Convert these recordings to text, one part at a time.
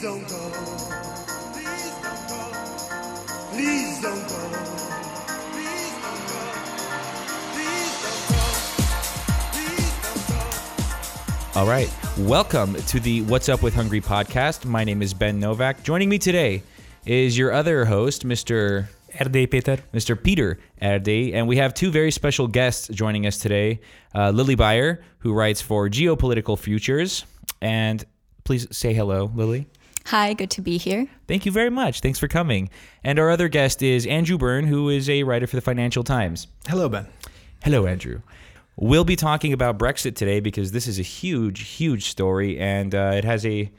Please don't go. Please don't go. Please don't go. Please don't go. Please don't go. Please don't go. All right. Welcome to the What's Up with Hungary podcast. My name is Ben Novak. Joining me today is your other host, Mr. Erdélyi Peter. Mr. Peter Erdélyi, and we have two very special guests joining us today. Uh, Lili Bayer, who writes for Geopolitical Futures, and please say hello, Lili. Hi, good to be here. Thank you very much. Thanks for coming. And our other guest is Andrew Byrne, who is a writer for the Financial Times. Hello, Ben. Hello, Andrew. We'll be talking about Brexit today because this is a huge, huge story, and uh, it has a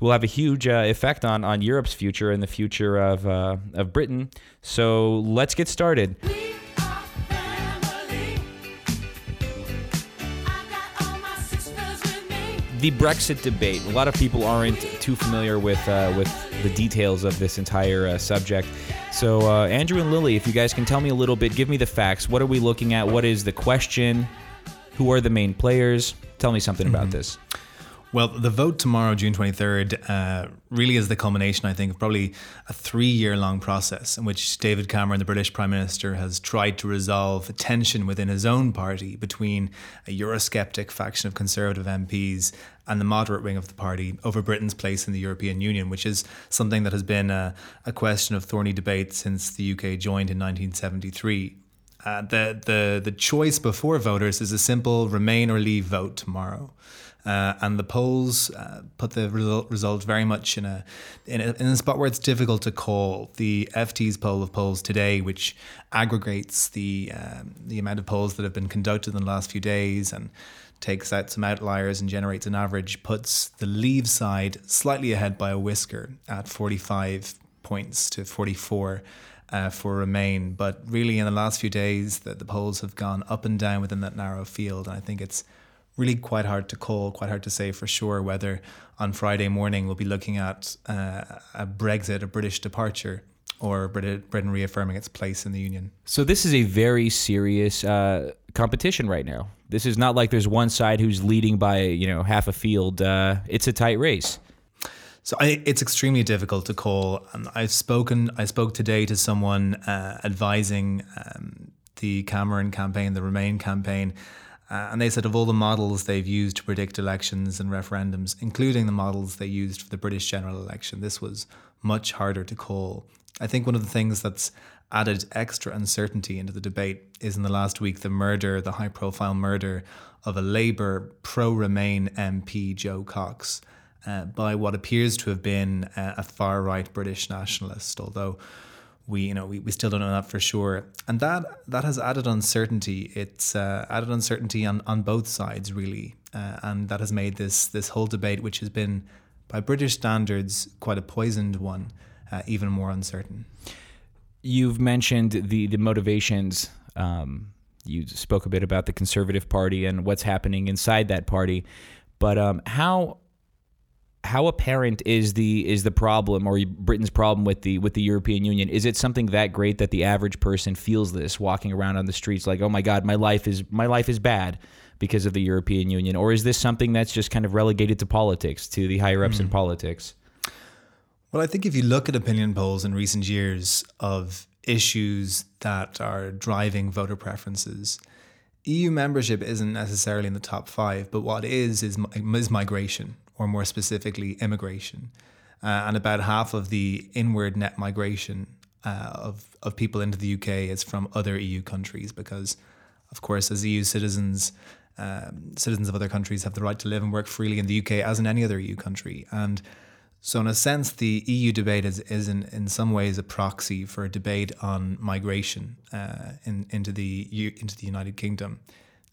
will have a huge uh, effect on on Europe's future and the future of uh, of Britain. So let's get started. The Brexit debate. A lot of people aren't too familiar with uh, with the details of this entire uh, subject. So uh, Andrew and Lili, if you guys can tell me a little bit, give me the facts. What are we looking at? What is the question? Who are the main players? Tell me something about this. Well, the vote tomorrow, June 23rd, uh, really is the culmination, I think, of probably a three year long process in which David Cameron, the British Prime Minister, has tried to resolve a tension within his own party between a Eurosceptic faction of Conservative MPs and the moderate wing of the party over Britain's place in the European Union, which is something that has been a, a question of thorny debate since the UK joined in 1973. Uh, the, the, the choice before voters is a simple remain or leave vote tomorrow. Uh, and the polls uh, put the result, result very much in a, in a in a spot where it's difficult to call. The FT's poll of polls today, which aggregates the um, the amount of polls that have been conducted in the last few days and takes out some outliers and generates an average, puts the leave side slightly ahead by a whisker at 45 points to 44 uh, for Remain. But really, in the last few days, the, the polls have gone up and down within that narrow field. And I think it's really quite hard to call, quite hard to say for sure whether on Friday morning we'll be looking at uh, a Brexit, a British departure, or Britain reaffirming its place in the Union. So this is a very serious uh, competition right now. This is not like there's one side who's leading by you know half a field. Uh, it's a tight race. So I, it's extremely difficult to call. Um, I've spoken. I spoke today to someone uh, advising um, the Cameron campaign, the Remain campaign, uh, and they said of all the models they've used to predict elections and referendums, including the models they used for the British general election, this was much harder to call. I think one of the things that's added extra uncertainty into the debate is in the last week the murder, the high profile murder of a Labour pro Remain MP, Jo Cox, uh, by what appears to have been a, a far right British nationalist, although we you know we, we still don't know that for sure. And that that has added uncertainty. It's uh, added uncertainty on, on both sides really. Uh, and that has made this this whole debate which has been by british standards quite a poisoned one uh, even more uncertain. You've mentioned the the motivations. Um, you spoke a bit about the Conservative Party and what's happening inside that party, but um, how how apparent is the is the problem or Britain's problem with the with the European Union? Is it something that great that the average person feels this walking around on the streets like, oh my God, my life is my life is bad because of the European Union, or is this something that's just kind of relegated to politics, to the higher ups in hmm. politics? Well, I think if you look at opinion polls in recent years of issues that are driving voter preferences, EU membership isn't necessarily in the top five, but what is is, is migration, or more specifically, immigration. Uh, and about half of the inward net migration uh, of, of people into the UK is from other EU countries because, of course, as EU citizens, um, citizens of other countries have the right to live and work freely in the UK as in any other EU country. And so, in a sense, the EU debate is, is in, in some ways a proxy for a debate on migration uh, in, into, the, into the United Kingdom.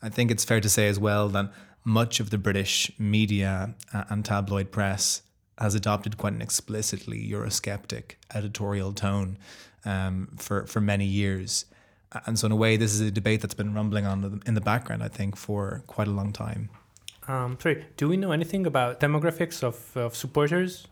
I think it's fair to say as well that much of the British media uh, and tabloid press has adopted quite an explicitly Eurosceptic editorial tone um, for, for many years. And so, in a way, this is a debate that's been rumbling on in the background, I think, for quite a long time. Um, sorry, do we know anything about demographics of, of supporters?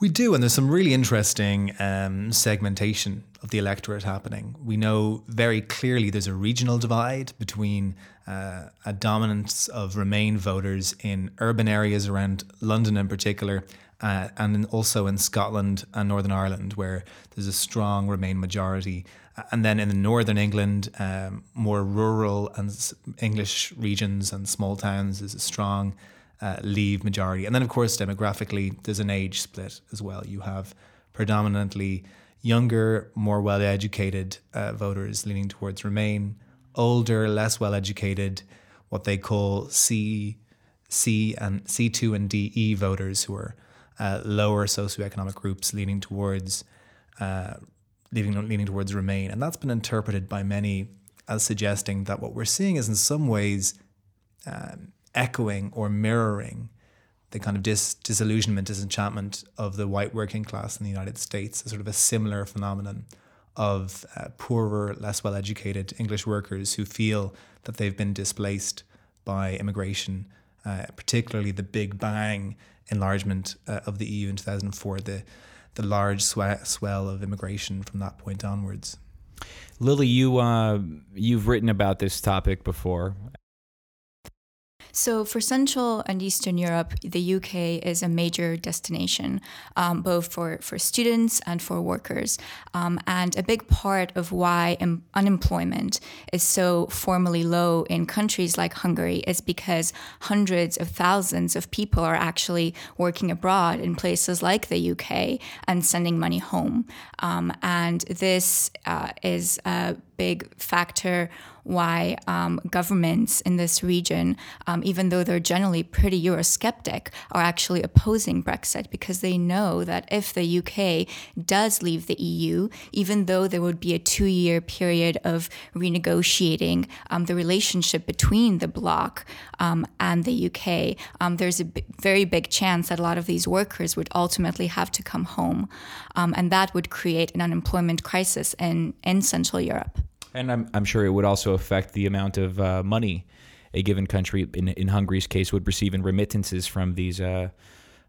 We do, and there's some really interesting um, segmentation of the electorate happening. We know very clearly there's a regional divide between uh, a dominance of Remain voters in urban areas around London in particular, uh, and in, also in Scotland and Northern Ireland, where there's a strong Remain majority. And then in the Northern England, um, more rural and English regions and small towns, there's a strong uh, Leave majority. And then, of course, demographically, there's an age split as well. You have predominantly younger, more well educated uh, voters leaning towards Remain, older, less well educated, what they call C, C and C2 and DE voters who are uh, lower socioeconomic groups leaning towards uh, leaning, leaning towards Remain. And that's been interpreted by many as suggesting that what we're seeing is in some ways um, echoing or mirroring the kind of dis- disillusionment, disenchantment of the white working class in the United States, a sort of a similar phenomenon of uh, poorer, less well educated English workers who feel that they've been displaced by immigration, uh, particularly the Big Bang enlargement uh, of the EU in 2004, the, the large swe- swell of immigration from that point onwards. Lili, you uh, you've written about this topic before. So, for Central and Eastern Europe, the UK is a major destination, um, both for, for students and for workers. Um, and a big part of why em- unemployment is so formally low in countries like Hungary is because hundreds of thousands of people are actually working abroad in places like the UK and sending money home. Um, and this uh, is a big factor why um, governments in this region, um, even though they're generally pretty Eurosceptic, are actually opposing Brexit because they know that if the UK does leave the EU, even though there would be a two year period of renegotiating um, the relationship between the bloc um, and the UK, um, there's a b- very big chance that a lot of these workers would ultimately have to come home. Um, and that would create an unemployment crisis in, in Central Europe. And I'm, I'm sure it would also affect the amount of uh, money a given country, in, in Hungary's case, would receive in remittances from these uh,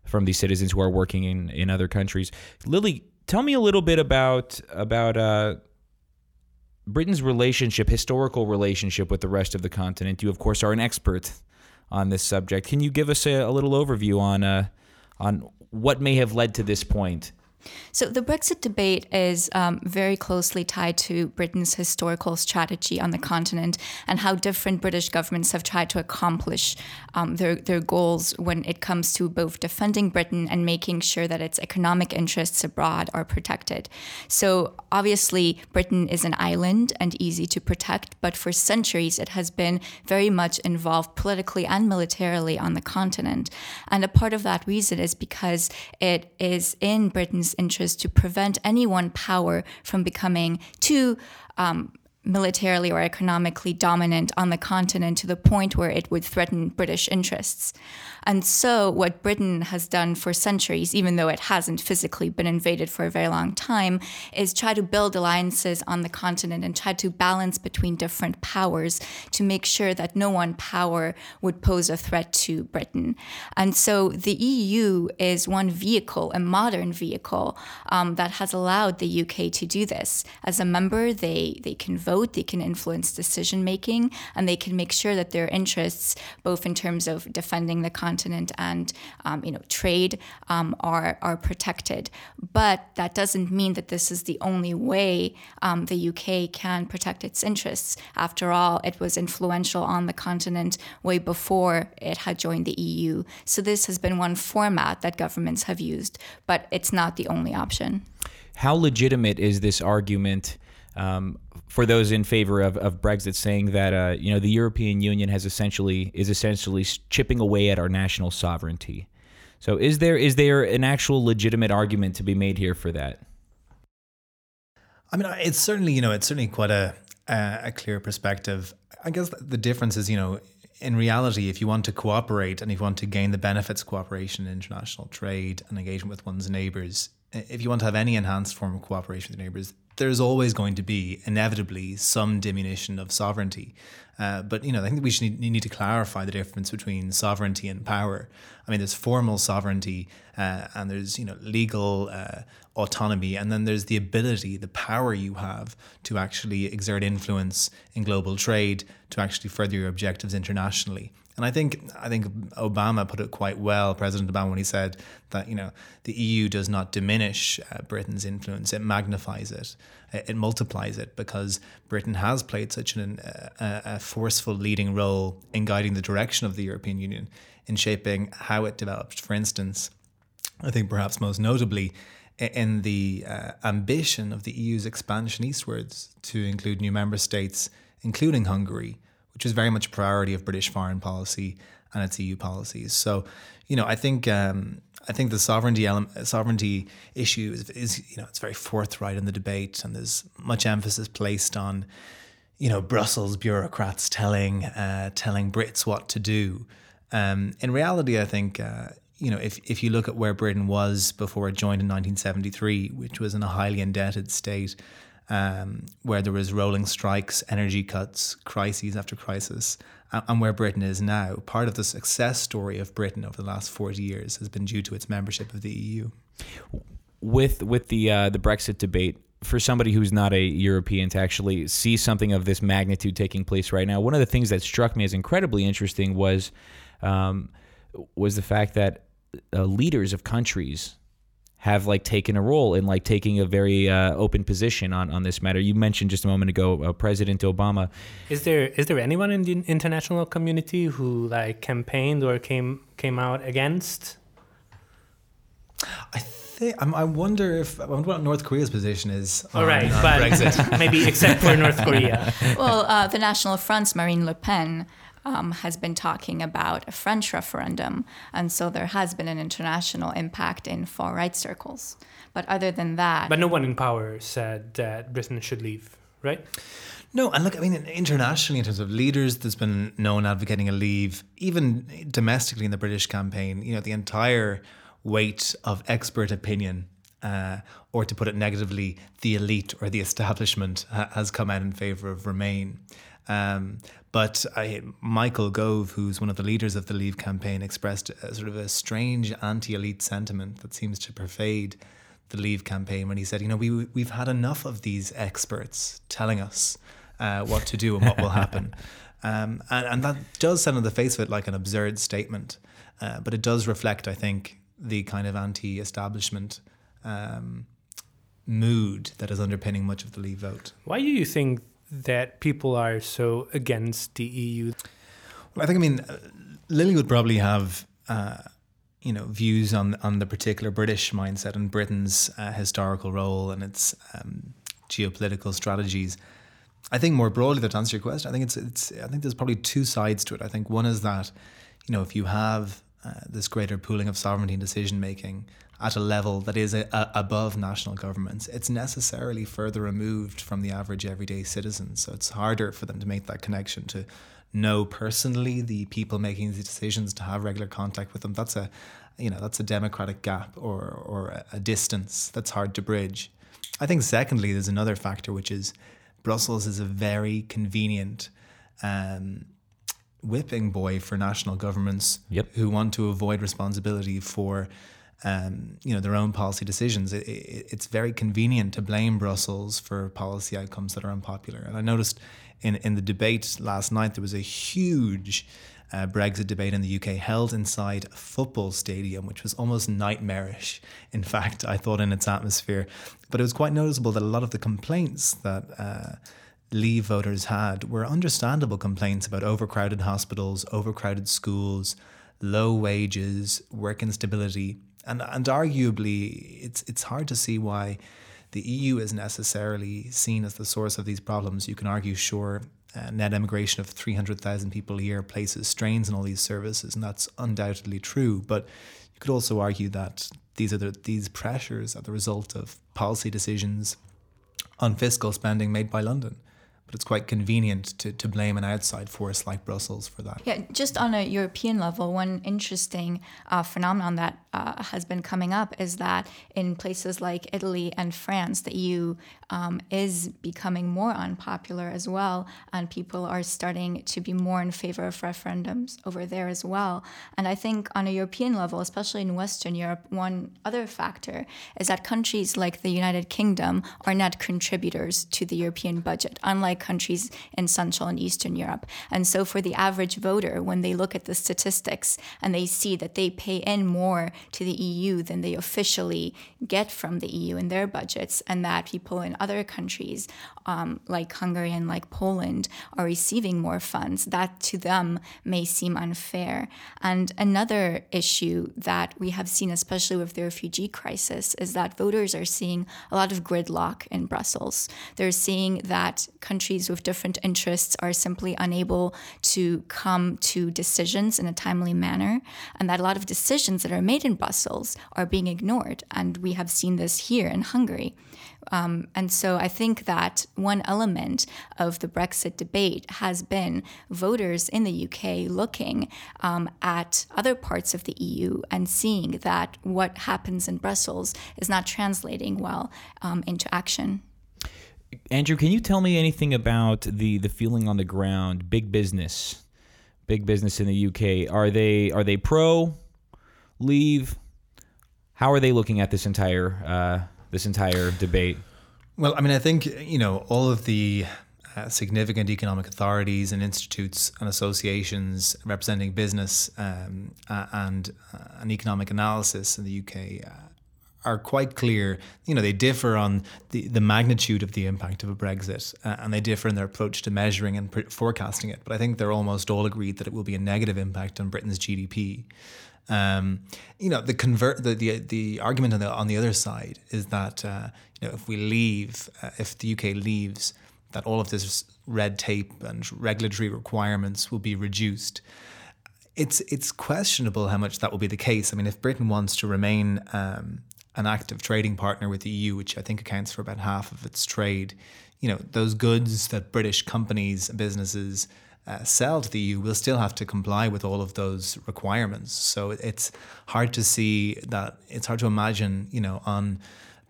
from these citizens who are working in, in other countries. Lili, tell me a little bit about about uh, Britain's relationship, historical relationship with the rest of the continent. You, of course, are an expert on this subject. Can you give us a, a little overview on uh, on what may have led to this point? So the Brexit debate is um, very closely tied to Britain's historical strategy on the continent and how different British governments have tried to accomplish um, their, their goals when it comes to both defending Britain and making sure that its economic interests abroad are protected. So obviously, Britain is an island and easy to protect, but for centuries it has been very much involved politically and militarily on the continent. And a part of that reason is because it is in Britain's interest to prevent any one power from becoming too um, militarily or economically dominant on the continent to the point where it would threaten British interests. And so, what Britain has done for centuries, even though it hasn't physically been invaded for a very long time, is try to build alliances on the continent and try to balance between different powers to make sure that no one power would pose a threat to Britain. And so, the EU is one vehicle, a modern vehicle, um, that has allowed the UK to do this. As a member, they, they can vote, they can influence decision making, and they can make sure that their interests, both in terms of defending the continent and um, you know trade, um, are are protected. But that doesn't mean that this is the only way um, the UK can protect its interests. After all, it was influential on the continent way before it had joined the EU. So this has been one format that governments have used, but it's not the only option. How legitimate is this argument um, for those in favor of, of Brexit, saying that uh, you know the European Union has essentially is essentially chipping away at our national sovereignty? So is there is there an actual legitimate argument to be made here for that? I mean, it's certainly you know it's certainly quite a a, clear perspective. I guess the difference is you know in reality, if you want to cooperate and if you want to gain the benefits of cooperation in international trade and engagement with one's neighbours, if you want to have any enhanced form of cooperation with your neighbours, there's always going to be inevitably some diminution of sovereignty. Uh, but you know, I think we should need, need to clarify the difference between sovereignty and power. I mean, there's formal sovereignty, uh, and there's you know legal uh, autonomy, and then there's the ability, the power you have to actually exert influence in global trade, to actually further your objectives internationally. And I think I think Obama put it quite well, President Obama, when he said that you know the EU does not diminish uh, Britain's influence; it magnifies it, it, it multiplies it, because Britain has played such an, uh, a forceful leading role in guiding the direction of the European Union, in shaping how it developed. For instance, I think perhaps most notably in the uh, ambition of the EU's expansion eastwards to include new member states, including Hungary which is very much a priority of British foreign policy and its EU policies. So, you know, I think um, I think the sovereignty element, sovereignty issue is, is, you know, it's very forthright in the debate, and there's much emphasis placed on, you know, Brussels bureaucrats telling uh, telling Brits what to do. Um, in reality, I think. Uh, you know, if, if you look at where Britain was before it joined in 1973, which was in a highly indebted state, um, where there was rolling strikes, energy cuts, crises after crisis, and, where Britain is now. Part of the success story of Britain over the last 40 years has been due to its membership of the EU. With with the uh, the Brexit debate, for somebody who's not a European to actually see something of this magnitude taking place right now, one of the things that struck me as incredibly interesting was um, was the fact that uh, leaders of countries have like taken a role in like taking a very uh, open position on, on this matter. You mentioned just a moment ago uh, President Obama. Is there is there anyone in the international community who like campaigned or came came out against? I think I wonder if I wonder what North Korea's position is. All right, on but Brexit. maybe except for North Korea. Well, uh, the National Front's Marine Le Pen um, has been talking about a French referendum. And so there has been an international impact in far right circles. But other than that. But no one in power said that Britain should leave, right? No, and look, I mean, internationally, in terms of leaders, there's been no one advocating a leave. Even domestically in the British campaign, you know, the entire weight of expert opinion, uh, or to put it negatively, the elite or the establishment ha- has come out in favour of Remain. Um, but I, Michael Gove, who's one of the leaders of the Leave campaign, expressed a, sort of a strange anti-elite sentiment that seems to pervade the Leave campaign when he said, you know, we we've had enough of these experts telling us uh, what to do and what will happen, um, and, and that does sound on the face of it like an absurd statement, uh, but it does reflect, I think, the kind of anti-establishment. Um, mood that is underpinning much of the Leave vote. Why do you think that people are so against the EU? Well, I think I mean Lili would probably have uh, you know views on on the particular British mindset and Britain's uh, historical role and its um, geopolitical strategies. I think more broadly, to answer your question, I think it's it's I think there's probably two sides to it. I think one is that you know if you have uh, this greater pooling of sovereignty and decision making at a level that is a, a, above national governments, it's necessarily further removed from the average everyday citizen. So it's harder for them to make that connection to know personally the people making these decisions, to have regular contact with them. That's a you know that's a democratic gap or or a distance that's hard to bridge. I think secondly, there's another factor which is Brussels is a very convenient. Um, whipping boy for national governments yep. who want to avoid responsibility for um, you know their own policy decisions. It, it, it's very convenient to blame Brussels for policy outcomes that are unpopular. And I noticed in in the debate last night there was a huge uh, Brexit debate in the UK held inside a football stadium, which was almost nightmarish. In fact, I thought in its atmosphere, but it was quite noticeable that a lot of the complaints that. Uh, Leave voters had were understandable complaints about overcrowded hospitals, overcrowded schools, low wages, work instability, and and arguably it's it's hard to see why the EU is necessarily seen as the source of these problems. You can argue, sure, uh, net immigration of 300,000 people a year places strains on all these services, and that's undoubtedly true. But you could also argue that these are the, these pressures are the result of policy decisions on fiscal spending made by London But it's quite convenient to, to blame an outside force like Brussels for that. Yeah, just on a European level, one interesting uh, phenomenon that uh, has been coming up is that in places like Italy and France, the EU um, is becoming more unpopular as well, and people are starting to be more in favor of referendums over there as well. And I think on a European level, especially in Western Europe, one other factor is that countries like the United Kingdom are net contributors to the European budget, unlike countries in Central and Eastern Europe. And so, for the average voter, when they look at the statistics and they see that they pay in more to the EU than they officially get from the EU in their budgets, and that people in other countries, um, like Hungary and like Poland, are receiving more funds, that to them may seem unfair. And another issue that we have seen, especially with the refugee crisis, is that voters are seeing a lot of gridlock in Brussels. They're seeing that countries with different interests are simply unable to come to decisions in a timely manner, and that a lot of decisions that are made in Brussels are being ignored. And we have seen this here in Hungary. Um, and so I think that one element of the Brexit debate has been voters in the UK looking um, at other parts of the EU and seeing that what happens in Brussels is not translating well um, into action. Andrew, can you tell me anything about the the feeling on the ground, big business, big business in the UK? Are they are they pro leave? How are they looking at this entire uh, this entire debate? Well, I mean, I think, you know, all of the uh, significant economic authorities and institutes and associations representing business um, uh, and uh, an economic analysis in the UK uh, are quite clear. You know, they differ on the, the magnitude of the impact of a Brexit uh, and they differ in their approach to measuring and pre- forecasting it. But I think they're almost all agreed that it will be a negative impact on Britain's GDP. Um, you know, the convert the, the the argument on the on the other side is that uh, you know if we leave, uh, if the UK leaves, that all of this red tape and regulatory requirements will be reduced. It's it's questionable how much that will be the case. I mean, if Britain wants to remain um, an active trading partner with the EU, which I think accounts for about half of its trade, you know, those goods that British companies and businesses uh, sell to the EU will still have to comply with all of those requirements. So it's hard to see that. It's hard to imagine, you know, on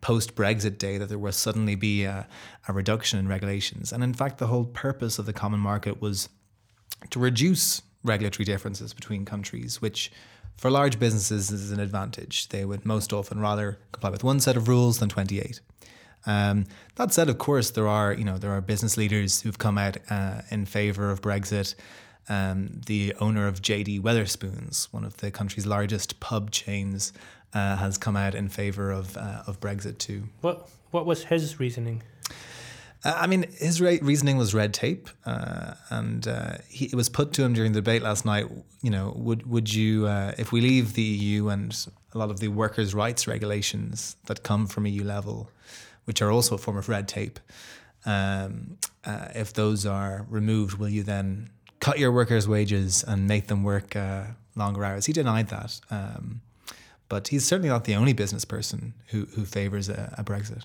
post Brexit day that there will suddenly be a, a reduction in regulations. And in fact, the whole purpose of the common market was to reduce regulatory differences between countries, which for large businesses is an advantage. They would most often rather comply with one set of rules than 28. Um, that said, of course, there are you know there are business leaders who've come out uh, in favour of Brexit. Um, the owner of JD Wetherspoons, one of the country's largest pub chains, uh, has come out in favour of uh, of Brexit too. What what was his reasoning? Uh, I mean, his re- reasoning was red tape, uh, and uh, he, it was put to him during the debate last night. You know, would would you, uh, if we leave the EU and a lot of the workers' rights regulations that come from EU level, which are also a form of red tape, um, uh, if those are removed, will you then cut your workers' wages and make them work uh, longer hours? He denied that, um, but he's certainly not the only business person who who favors a, a Brexit.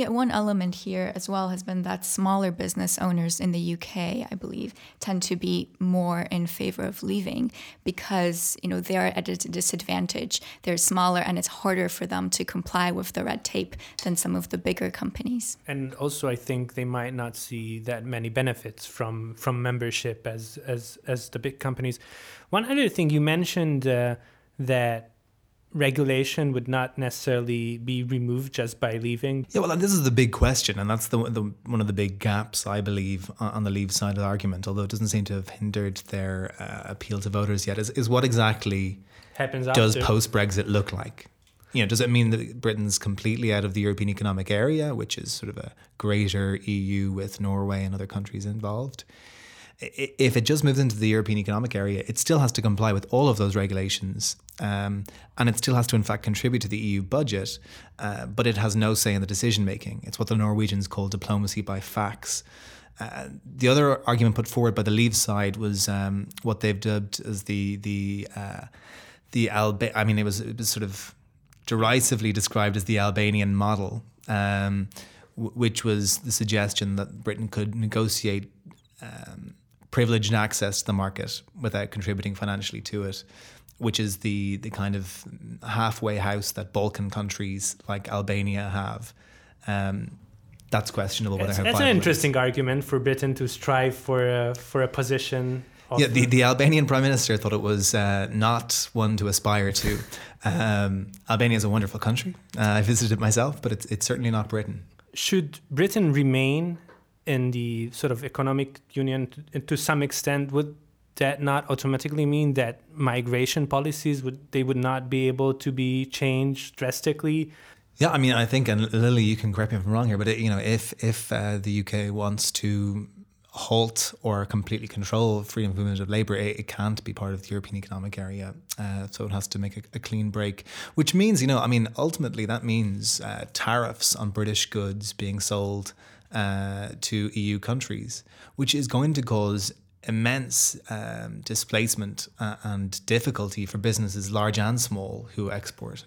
Yeah, one element here as well has been that smaller business owners in the UK, I believe, tend to be more in favor of leaving because you know they are at a disadvantage. They're smaller, and it's harder for them to comply with the red tape than some of the bigger companies. And also, I think they might not see that many benefits from from membership as as as the big companies. One other thing you mentioned uh, that regulation would not necessarily be removed just by leaving. Yeah, well, and this is the big question, and that's the, the one of the big gaps I believe on on the Leave side of the argument. Although it doesn't seem to have hindered their uh, appeal to voters yet, is, is what exactly Happens does post Brexit look like? You know, does it mean that Britain's completely out of the European Economic Area, which is sort of a greater EU with Norway and other countries involved? If it just moves into the European Economic Area, it still has to comply with all of those regulations, um, and it still has to, in fact, contribute to the EU budget, uh, but it has no say in the decision making. It's what the Norwegians call diplomacy by fax. Uh, the other argument put forward by the Leave side was um, what they've dubbed as the the uh, the Alba- I mean, it was it was sort of derisively described as the Albanian model, um, w- which was the suggestion that Britain could negotiate um, privileged access to the market without contributing financially to it, which is the the kind of halfway house that Balkan countries like Albania have. Um, that's questionable. It's, how an it is. interesting argument for Britain to strive for a, for a position. Of, Yeah, the, the Albanian prime minister thought it was uh, not one to aspire to. Um, Albania is a wonderful country. Uh, I visited it myself, but it's, it's certainly not Britain. should Britain remain in the sort of economic union to, to some extent? Would that not automatically mean that migration policies would they would not be able to be changed drastically? Yeah, I mean, I think, and Lili, you can correct me if I'm wrong here, but it, you know, if if uh, the UK wants to halt or completely control freedom of movement of labour, it, it can't be part of the European Economic Area. Uh, so it has to make a, a clean break, which means, you know, I mean, ultimately that means uh, tariffs on British goods being sold uh, to EU countries, which is going to cause immense um, displacement uh, and difficulty for businesses, large and small, who export.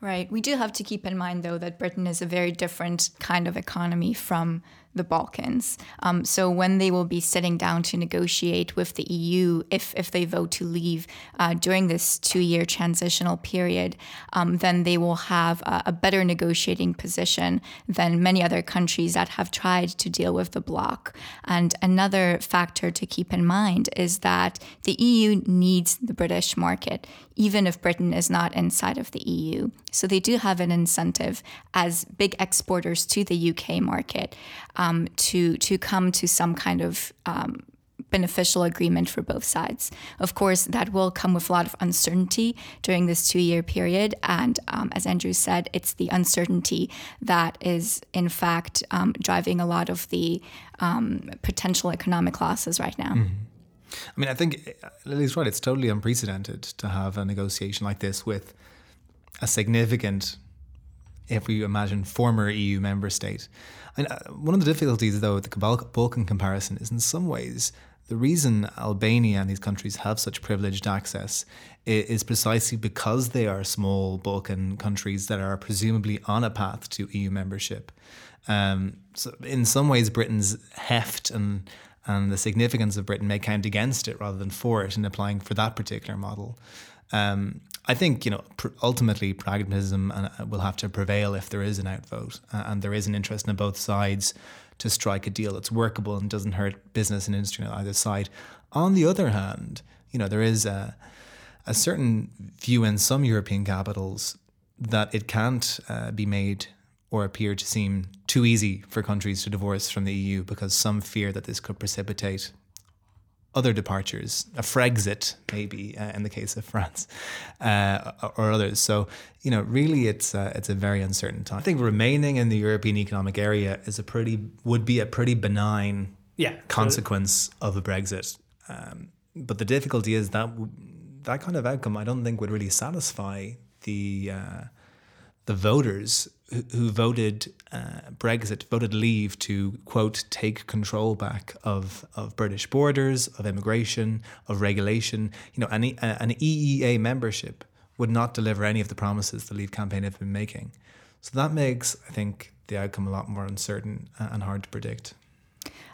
Right. We do have to keep in mind, though, that Britain is a very different kind of economy from the Balkans. Um, so when they will be sitting down to negotiate with the EU, if if they vote to leave uh, during this two-year transitional period, um, then they will have a, a better negotiating position than many other countries that have tried to deal with the bloc. And another factor to keep in mind is that the EU needs the British market, even if Britain is not inside of the EU. So they do have an incentive as big exporters to the UK market um, to to come to some kind of um, beneficial agreement for both sides. Of course, that will come with a lot of uncertainty during this two-year period, and um, as Andrew said, it's the uncertainty that is in fact um, driving a lot of the um, potential economic losses right now. I mean, I think uh, Lili's right. It's totally unprecedented to have a negotiation like this with a significant, if we imagine, former EU member state. And uh, one of the difficulties, though, with the Balkan comparison is in some ways the reason Albania and these countries have such privileged access is precisely because they are small Balkan countries that are presumably on a path to EU membership. Um, so, in some ways, Britain's heft and and the significance of Britain may count against it rather than for it in applying for that particular model. Um, I think you know ultimately pragmatism uh, will have to prevail if there is an outvote uh, and there is an interest on both sides to strike a deal that's workable and doesn't hurt business and industry on either side. On the other hand, you know there is a a certain view in some European capitals that it can't uh, be made or appear to seem too easy for countries to divorce from the EU because some fear that this could precipitate other departures, a Frexit maybe uh, in the case of France uh, or others. So you know, really, it's uh, it's a very uncertain time. I think remaining in the European Economic Area is a pretty would be a pretty benign Yeah. consequence of a Brexit. Um, but the difficulty is that that kind of outcome, I don't think, would really satisfy the uh, the voters who, voted uh, Brexit, voted Leave to quote take control back of of British borders, of immigration, of regulation. You know, an, E- an EEA membership would not deliver any of the promises the Leave campaign have been making. So that makes, I think, the outcome a lot more uncertain uh, and hard to predict.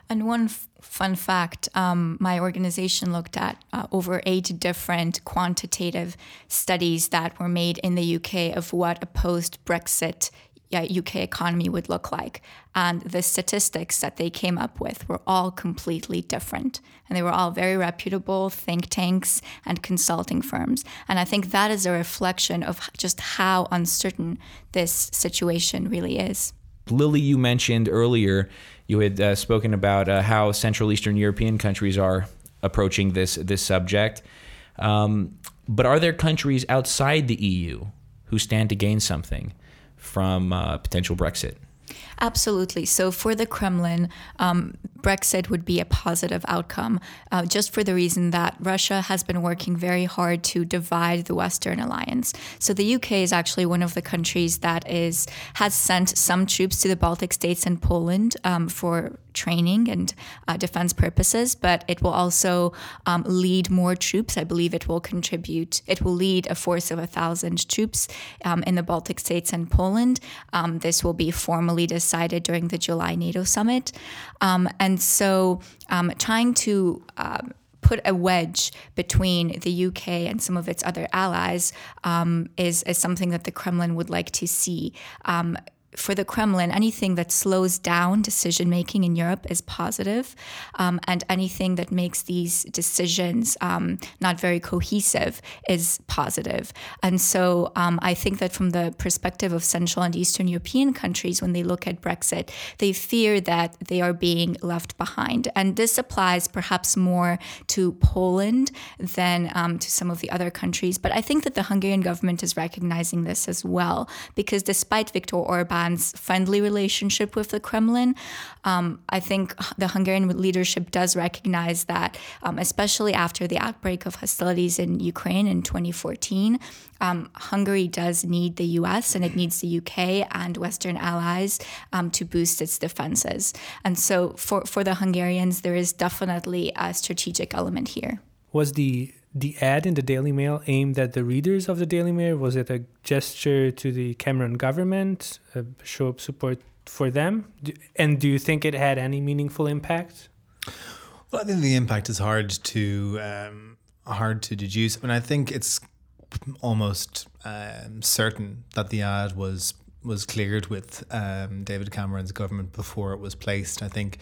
And one f- fun fact um, my organization looked at uh, over eight different quantitative studies that were made in the UK of what a post Brexit UK economy would look like. And the statistics that they came up with were all completely different. And they were all very reputable think tanks and consulting firms. And I think that is a reflection of just how uncertain this situation really is. Lili, you mentioned earlier you had uh, spoken about uh, how Central Eastern European countries are approaching this this subject. Um, but are there countries outside the EU who stand to gain something from uh, potential Brexit? Absolutely. So for the Kremlin, um, Brexit would be a positive outcome, uh, just for the reason that Russia has been working very hard to divide the Western alliance. So the UK is actually one of the countries that is has sent some troops to the Baltic states and Poland um, for training and uh, defense purposes, but it will also um, lead more troops. I believe it will contribute, it will lead a force of a thousand troops um, in the Baltic states and Poland. Um, this will be formally decided during the July NATO summit. Um, and so um, trying to um, put a wedge between the UK and some of its other allies um, is, is something that the Kremlin would like to see. Um, for the Kremlin, anything that slows down decision making in Europe is positive, um, and anything that makes these decisions um, not very cohesive is positive. And so um, I think that from the perspective of Central and Eastern European countries, when they look at Brexit, they fear that they are being left behind. And this applies perhaps more to Poland than um, to some of the other countries. But I think that the Hungarian government is recognizing this as well, because despite Viktor Orban, friendly relationship with the Kremlin. Um, I think the Hungarian leadership does recognize that, um, especially after the outbreak of hostilities in Ukraine in 2014. Um, Hungary does need the US and it needs the UK and Western allies um, to boost its defenses. And so for, for the Hungarians, there is definitely a strategic element here. Was the the ad in the Daily Mail aimed at the readers of the Daily Mail? Was it a gesture to the Cameron government, a show of support for them? And do you think it had any meaningful impact? Well, I think the impact is hard to um, hard to deduce. I mean, I think it's almost um, certain that the ad was was cleared with um, David Cameron's government before it was placed. I think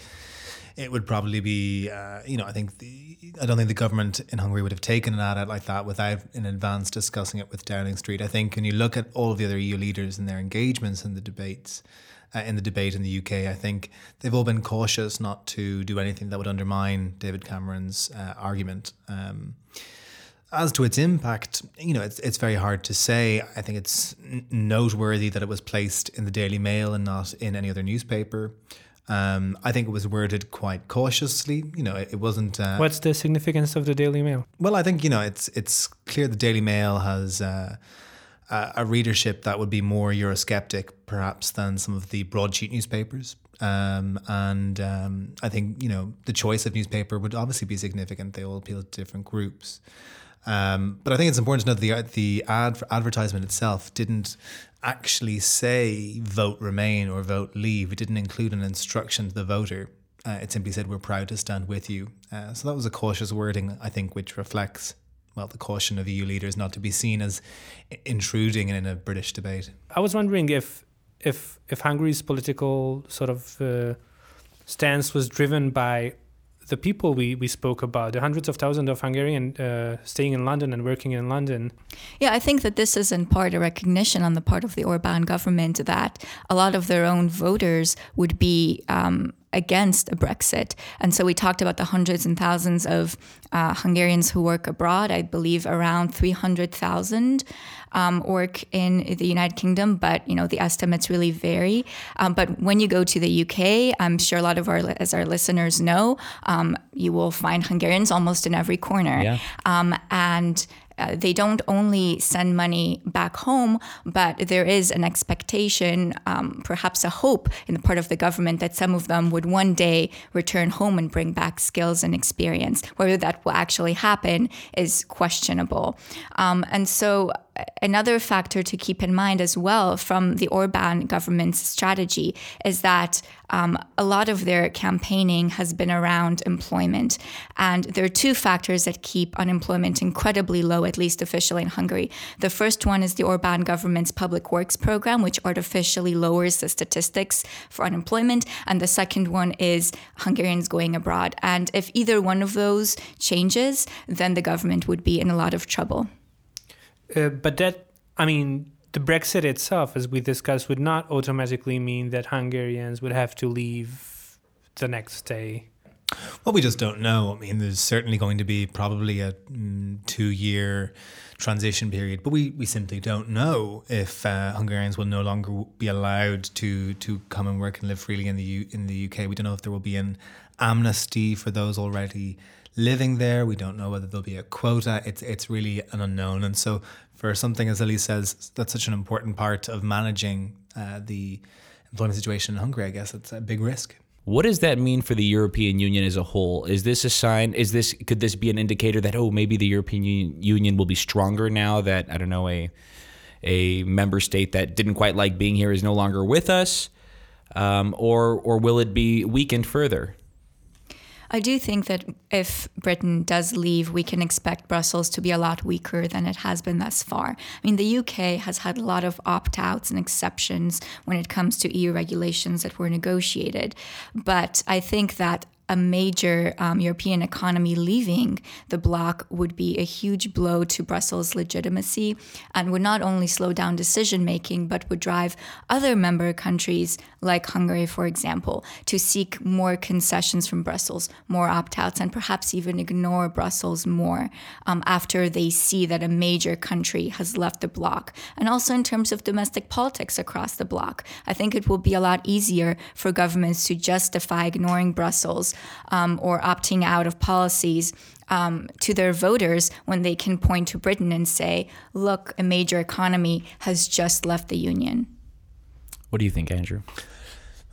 it would probably be, uh, you know, I think the, I don't think the government in Hungary would have taken an ad out like that without in advance discussing it with Downing Street. I think when you look at all of the other EU leaders and their engagements in the debates, uh, in the debate in the UK, I think they've all been cautious not to do anything that would undermine David Cameron's uh, argument. Um, as to its impact, you know, it's it's very hard to say. I think it's noteworthy that it was placed in the Daily Mail and not in any other newspaper. Um, I think it was worded quite cautiously. You know, it, it wasn't. Uh, What's the significance of the Daily Mail? well, I think you know it's it's clear the Daily Mail has uh, a a readership that would be more Eurosceptic, perhaps, than some of the broadsheet newspapers. Um, and um, I think you know the choice of newspaper would obviously be significant. They all appeal to different groups. Um, but I think it's important to note the the ad advertisement itself didn't actually say vote remain or vote leave. It didn't include an instruction to the voter. Uh, it simply said we're proud to stand with you. Uh, so that was a cautious wording, I think, which reflects well the caution of EU leaders not to be seen as intruding in a British debate. I was wondering if if if Hungary's political sort of uh, stance was driven by the people we, we spoke about, the hundreds of thousands of Hungarians uh, staying in London and working in London. Yeah, I think that this is in part a recognition on the part of the Orban government that a lot of their own voters would be um, against a Brexit. And so we talked about the hundreds and thousands of uh, Hungarians who work abroad. I believe around 300,000 um, work in the United Kingdom, but you know the estimates really vary. Um, but when you go to the UK, I'm sure a lot of our, as our listeners know, um, you will find Hungarians almost in every corner. Yeah. Um, and uh, they don't only send money back home, but there is an expectation, um, perhaps a hope in the part of the government that some of them would one day return home and bring back skills and experience. Whether that will actually happen is questionable. Um, and so, another factor to keep in mind as well from the Orban government's strategy is that um, a lot of their campaigning has been around employment. And there are two factors that keep unemployment incredibly low, at least officially in Hungary. The first one is the Orban government's public works program, which artificially lowers the statistics for unemployment. And the second one is Hungarians going abroad. And if either one of those changes, then the government would be in a lot of trouble. Uh, but that, I mean, the Brexit itself, as we discussed, would not automatically mean that Hungarians would have to leave the next day. Well, we just don't know. I mean, there's certainly going to be probably a mm, two year transition period, but we, we simply don't know if uh, Hungarians will no longer be allowed to to come and work and live freely in the U- in the UK. We don't know if there will be an amnesty for those already living there. We don't know whether there'll be a quota. It's it's really an unknown. And so, for something as Elise says, that's such an important part of managing uh, the employment situation in Hungary. I guess it's a big risk. What does that mean for the European Union as a whole? Is this a sign? Is this could this be an indicator that oh maybe the European Union, will be stronger now that I don't know a a member state that didn't quite like being here is no longer with us, um, or or will it be weakened further? I do think that if Britain does leave, we can expect Brussels to be a lot weaker than it has been thus far. I mean, the UK has had a lot of opt outs and exceptions when it comes to EU regulations that were negotiated. But I think that a major um, European economy leaving the bloc would be a huge blow to Brussels' legitimacy and would not only slow down decision making, but would drive other member countries, like Hungary, for example, to seek more concessions from Brussels, more opt outs, and perhaps even ignore Brussels more um, after they see that a major country has left the bloc. And also in terms of domestic politics across the bloc, I think it will be a lot easier for governments to justify ignoring Brussels um, or opting out of policies um, to their voters when they can point to Britain and say, look, a major economy has just left the Union. What do you think, Andrew?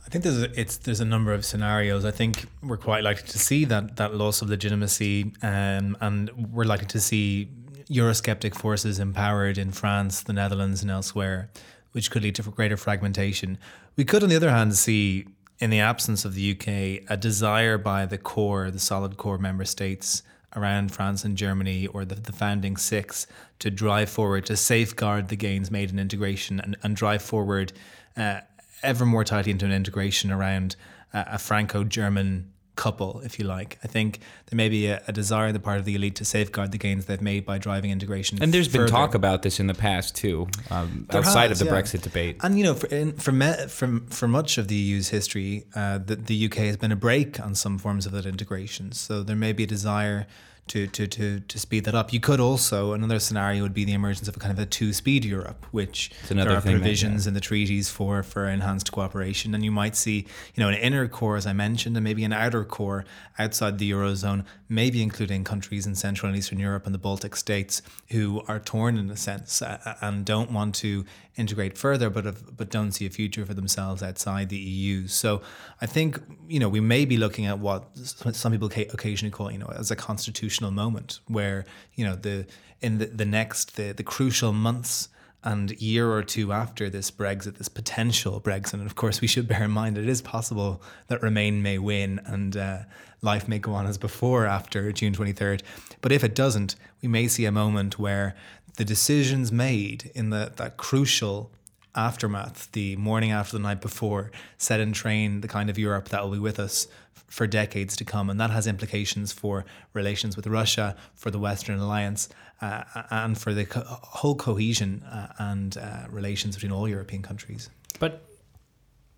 I think there's a, it's there's a number of scenarios. I think we're quite likely to see that that loss of legitimacy, um, and we're likely to see Eurosceptic forces empowered in France, the Netherlands, and elsewhere, which could lead to greater fragmentation. We could, on the other hand, see in the absence of the UK a desire by the core, the solid core member states around France and Germany, or the, the founding six, to drive forward to safeguard the gains made in integration and, and drive forward uh, ever more tightly into an integration around uh, a Franco German couple, if you like. I think there may be a, a, desire on the part of the elite to safeguard the gains they've made by driving integration. And there's been talk about this in the past too, um, outside has, of the yeah. Brexit debate. And you know, for in, for, me, for for much of the EU's history, uh, the, the UK has been a brake on some forms of that integration. So there may be a desire to, to, to, to speed that up. You could also, another scenario would be the emergence of a kind of a two speed Europe, which there are thing that- provisions yeah. in the treaties for, for enhanced cooperation. And you might see, you know, an inner core, as I mentioned, and maybe an outer core outside the Eurozone, maybe including countries in Central and Eastern Europe and the Baltic states who are torn in a sense uh, and don't want to integrate further, but have, but don't see a future for themselves outside the EU. So I think you know we may be looking at what some people occasionally call you know as a constitutional moment, where you know the in the, the next the the crucial months and year or two after this Brexit, this potential Brexit, and of course we should bear in mind it is possible that Remain may win and uh, life may go on as before after June 23rd. But if it doesn't, we may see a moment where the decisions made in the, that crucial aftermath, the morning after the night before, set in train the kind of Europe that will be with us for decades to come. And that has implications for relations with Russia, for the Western Alliance, uh, and for the co- whole cohesion uh, and uh, relations between all European countries. But,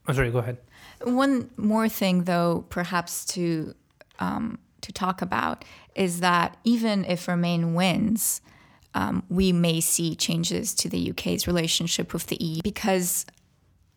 oh, sorry, go ahead. One more thing, though, perhaps to um, to talk about is that even if Remain wins, um, we may see changes to the UK's relationship with the EU because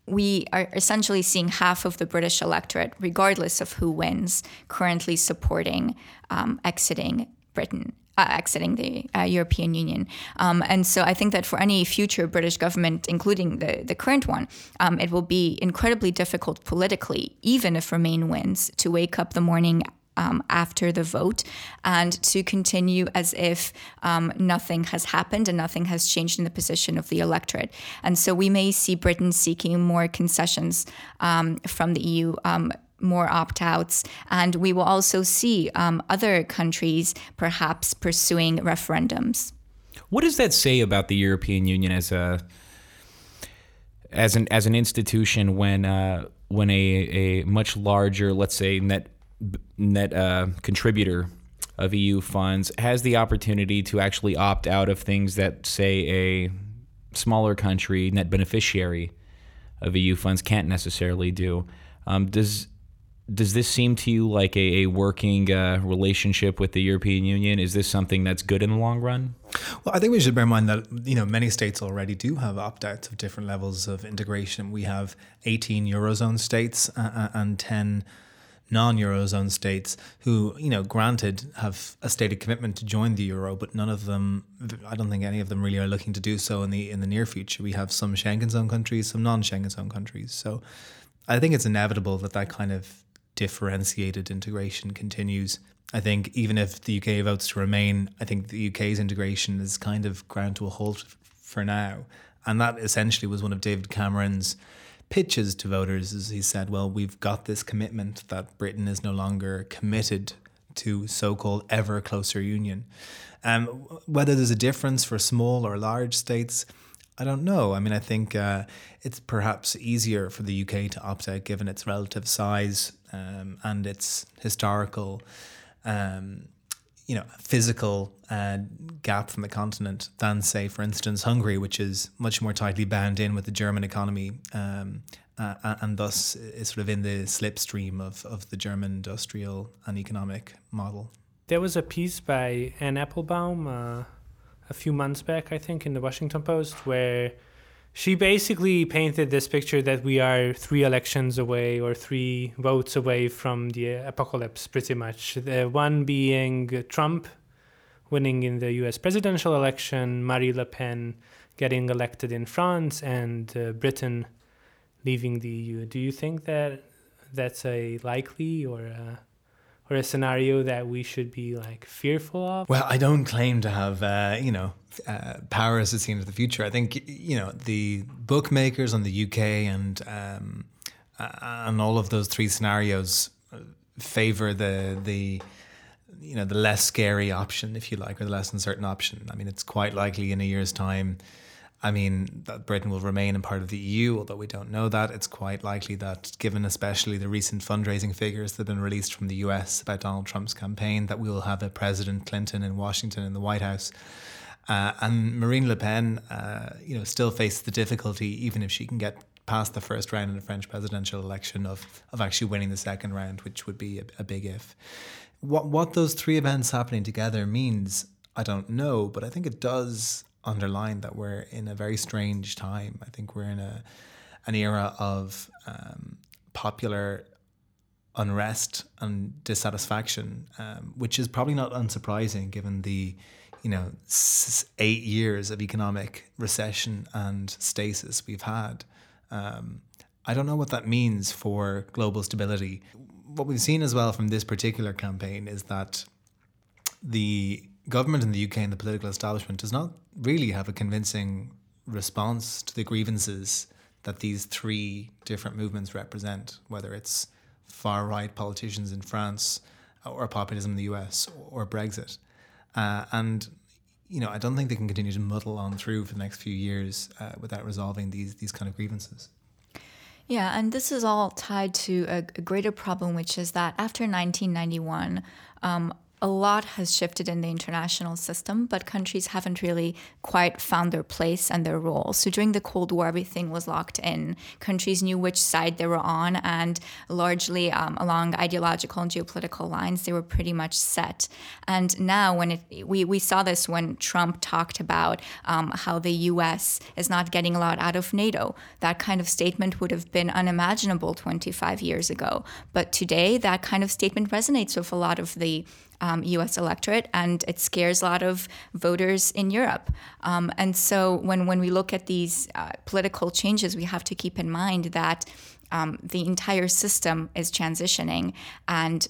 we are essentially seeing half of the British electorate, regardless of who wins, currently supporting um, exiting Britain. Uh, exiting the uh, European Union. Um, and so I think that for any future British government, including the, the current one, um, it will be incredibly difficult politically, even if Remain wins, to wake up the morning um, after the vote and to continue as if um, nothing has happened and nothing has changed in the position of the electorate. And so we may see Britain seeking more concessions um, from the EU. Um, more opt outs. And we will also see um, other countries perhaps pursuing referendums. What does that say about the European Union as a as an as an institution when uh, when a, a much larger, let's say net net uh, contributor of EU funds has the opportunity to actually opt out of things that say a smaller country net beneficiary of EU funds can't necessarily do. Um, does does this seem to you like a, a working uh, relationship with the European Union? Is this something that's good in the long run? Well, I think we should bear in mind that you know many states already do have opt-outs of different levels of integration. We have 18 eurozone states uh, uh, and 10 non-eurozone states who, you know, granted have a stated commitment to join the euro, but none of them, I don't think any of them really are looking to do so in the in the near future. We have some Schengen zone countries, some non-Schengen zone countries. So, I think it's inevitable that that kind of differentiated integration continues. I think even if the UK votes to remain, I think the UK's integration is kind of ground to a halt for now. And that essentially was one of David Cameron's pitches to voters as he said, well, we've got this commitment that Britain is no longer committed to so-called ever closer union. Um, whether there's a difference for small or large states, I don't know. I mean, I think uh, it's perhaps easier for the UK to opt out given its relative size um, and its historical, um, you know, physical uh, gap from the continent than, say, for instance, Hungary, which is much more tightly bound in with the German economy. Um, uh, and thus is sort of in the slipstream of, of the German industrial and economic model. There was a piece by Anne Applebaum uh, a few months back, I think, in the Washington Post, where she basically painted this picture that we are three elections away or three votes away from the apocalypse, pretty much. The one being Trump winning in the US presidential election, Marie Le Pen getting elected in France, and uh, Britain leaving the EU. Do you think that that's a likely or or a scenario that we should be like fearful of? Well, I don't claim to have, uh, you know, uh, powers to see into the future. I think, you know, the bookmakers on the UK and um, uh, and all of those three scenarios favor the the you know the less scary option, if you like, or the less uncertain option. I mean, it's quite likely in a year's time. I mean, Britain will remain a part of the EU, although we don't know that. It's quite likely that, given especially the recent fundraising figures that have been released from the US about Donald Trump's campaign, that we will have a President Clinton in Washington in the White House. Uh, and Marine Le Pen, uh, you know, still faces the difficulty, even if she can get past the first round in the French presidential election, of of actually winning the second round, which would be a, a big if. What what those three events happening together means, I don't know, but I think it does underline that we're in a very strange time. I think we're in a an era of um, popular unrest and dissatisfaction, um, which is probably not unsurprising given the you know eight years of economic recession and stasis we've had. Um, I don't know what that means for global stability. What we've seen as well from this particular campaign is that the government in the UK and the political establishment does not really have a convincing response to the grievances that these three different movements represent, whether it's far right politicians in France or populism in the US or Brexit. Uh, and you know, I don't think they can continue to muddle on through for the next few years uh, without resolving these these kind of grievances. Yeah, and this is all tied to a, a greater problem, which is that after 1991, um, a lot has shifted in the international system, but countries haven't really quite found their place and their role. So during the Cold War, everything was locked in. Countries knew which side they were on, and largely um, along ideological and geopolitical lines, they were pretty much set. And now, when it, we, we saw this when Trump talked about um, how the US is not getting a lot out of NATO, that kind of statement would have been unimaginable 25 years ago. But today, that kind of statement resonates with a lot of the um, US electorate and it scares a lot of voters in Europe. Um, and so when, when we look at these uh, political changes, we have to keep in mind that um, the entire system is transitioning and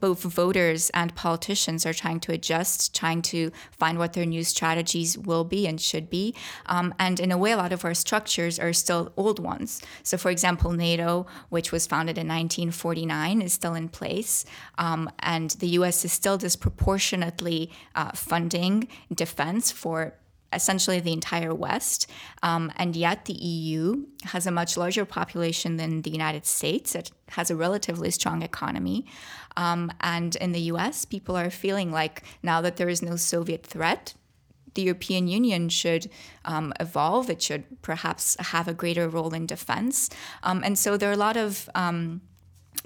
both voters and politicians are trying to adjust, trying to find what their new strategies will be and should be. Um, and in a way, a lot of our structures are still old ones. So, for example, NATO, which was founded in 1949, is still in place. Um, and the US is still disproportionately uh, funding defense for essentially the entire West. Um, and yet the EU has a much larger population than the United States. It has a relatively strong economy. Um, and in the US, people are feeling like now that there is no Soviet threat, the European Union should um, evolve. It should perhaps have a greater role in defense. Um, and so there are a lot of um,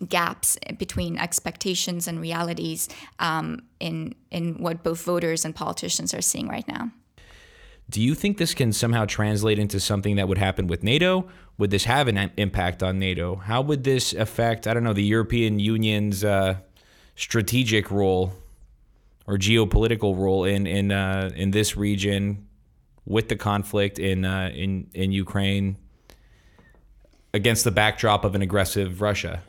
gaps between expectations and realities um, in in what both voters and politicians are seeing right now. Do you think this can somehow translate into something that would happen with NATO? Would this have an impact on NATO? How would this affect, I don't know, the European Union's uh, strategic role or geopolitical role in in uh, in this region with the conflict in uh, in in Ukraine against the backdrop of an aggressive Russia?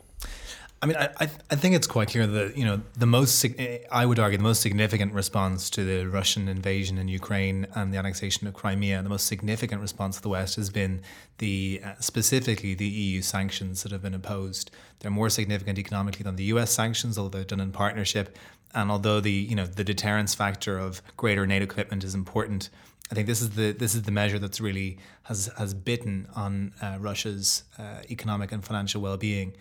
I mean, I, I think it's quite clear that you know the most I would argue the most significant response to the Russian invasion in Ukraine and the annexation of Crimea, the most significant response of the West has been the uh, specifically the EU sanctions that have been imposed. They're more significant economically than the US sanctions, although they're done in partnership. And although the you know the deterrence factor of greater NATO commitment is important, I think this is the this is the measure that's really has has bitten on uh, Russia's uh, economic and financial well-being.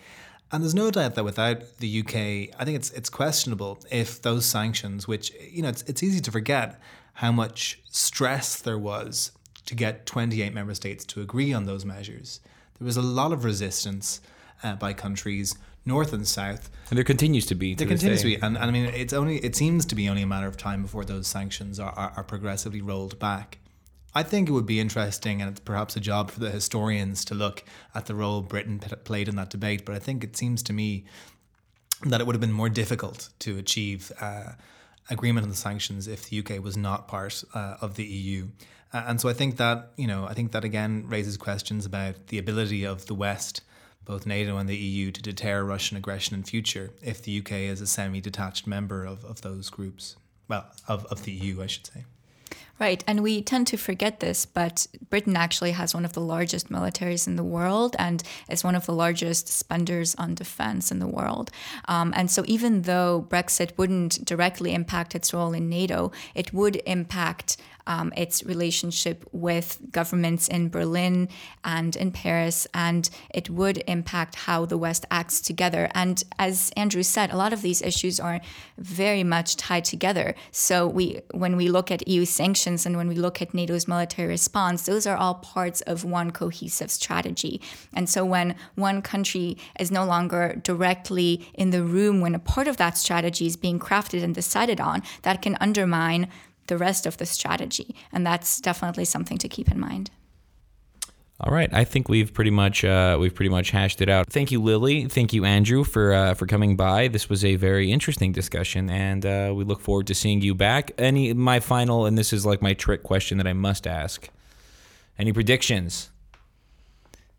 And there's no doubt that without the UK, I think it's it's questionable if those sanctions, which you know, it's it's easy to forget how much stress there was to get 28 member states to agree on those measures. There was a lot of resistance uh, by countries, north and south. And there continues to be. There to this continues to be, and, and I mean, it's only it seems to be only a matter of time before those sanctions are, are, are progressively rolled back. I think it would be interesting, and it's perhaps a job for the historians to look at the role Britain played in that debate. But I think it seems to me that it would have been more difficult to achieve uh, agreement on the sanctions if the UK was not part uh, of the EU. Uh, and so I think that you know I think that again raises questions about the ability of the West, both NATO and the EU, to deter Russian aggression in future if the UK is a semi-detached member of, of those groups. Well, of, of the EU, I should say. Right, and we tend to forget this, but Britain actually has one of the largest militaries in the world and is one of the largest spenders on defense in the world. Um, and so, even though Brexit wouldn't directly impact its role in NATO, it would impact um, its relationship with governments in Berlin and in Paris, and it would impact how the West acts together. And as Andrew said, a lot of these issues are very much tied together. So we, when we look at EU sanctions and when we look at NATO's military response, those are all parts of one cohesive strategy. And so when one country is no longer directly in the room when a part of that strategy is being crafted and decided on, that can undermine the rest of the strategy. And that's definitely something to keep in mind. All right, I think we've pretty much uh, we've pretty much hashed it out. Thank you, Lili. Thank you, Andrew, for uh, for coming by. This was a very interesting discussion, and uh, we look forward to seeing you back. Any my final, and this is like my trick question that I must ask. Any predictions?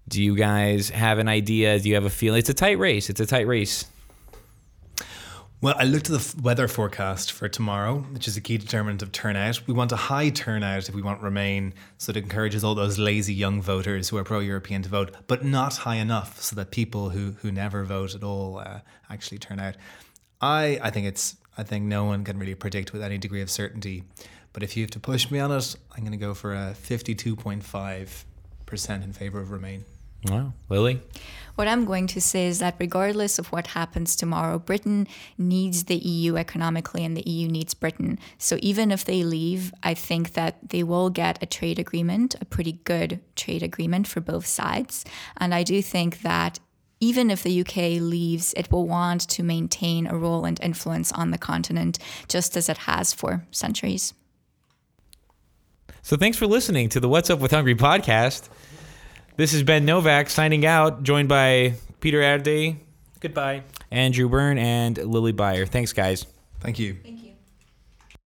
Do you guys have an idea? Do you have a feeling? It's a tight race. It's a tight race. Well, I looked at the weather forecast for tomorrow, which is a key determinant of turnout. We want a high turnout if we want Remain, so it encourages all those lazy young voters who are pro-European to vote, but not high enough so that people who who never vote at all uh, actually turn out. I I think it's I think no one can really predict with any degree of certainty, but if you have to push me on it, I'm going to go for a 52.5 percent in favor of Remain. Wow, Lili. What I'm going to say is that regardless of what happens tomorrow, Britain needs the EU economically and the EU needs Britain. So even if they leave, I think that they will get a trade agreement, a pretty good trade agreement for both sides. And I do think that even if the UK leaves, it will want to maintain a role and influence on the continent, just as it has for centuries. So thanks for listening to the What's Up with Hungary podcast. This is Ben Novak signing out, joined by Péter Erde, Goodbye. Andrew Byrne, and Lili Bayer. Thanks, guys. Thank you. Thank you.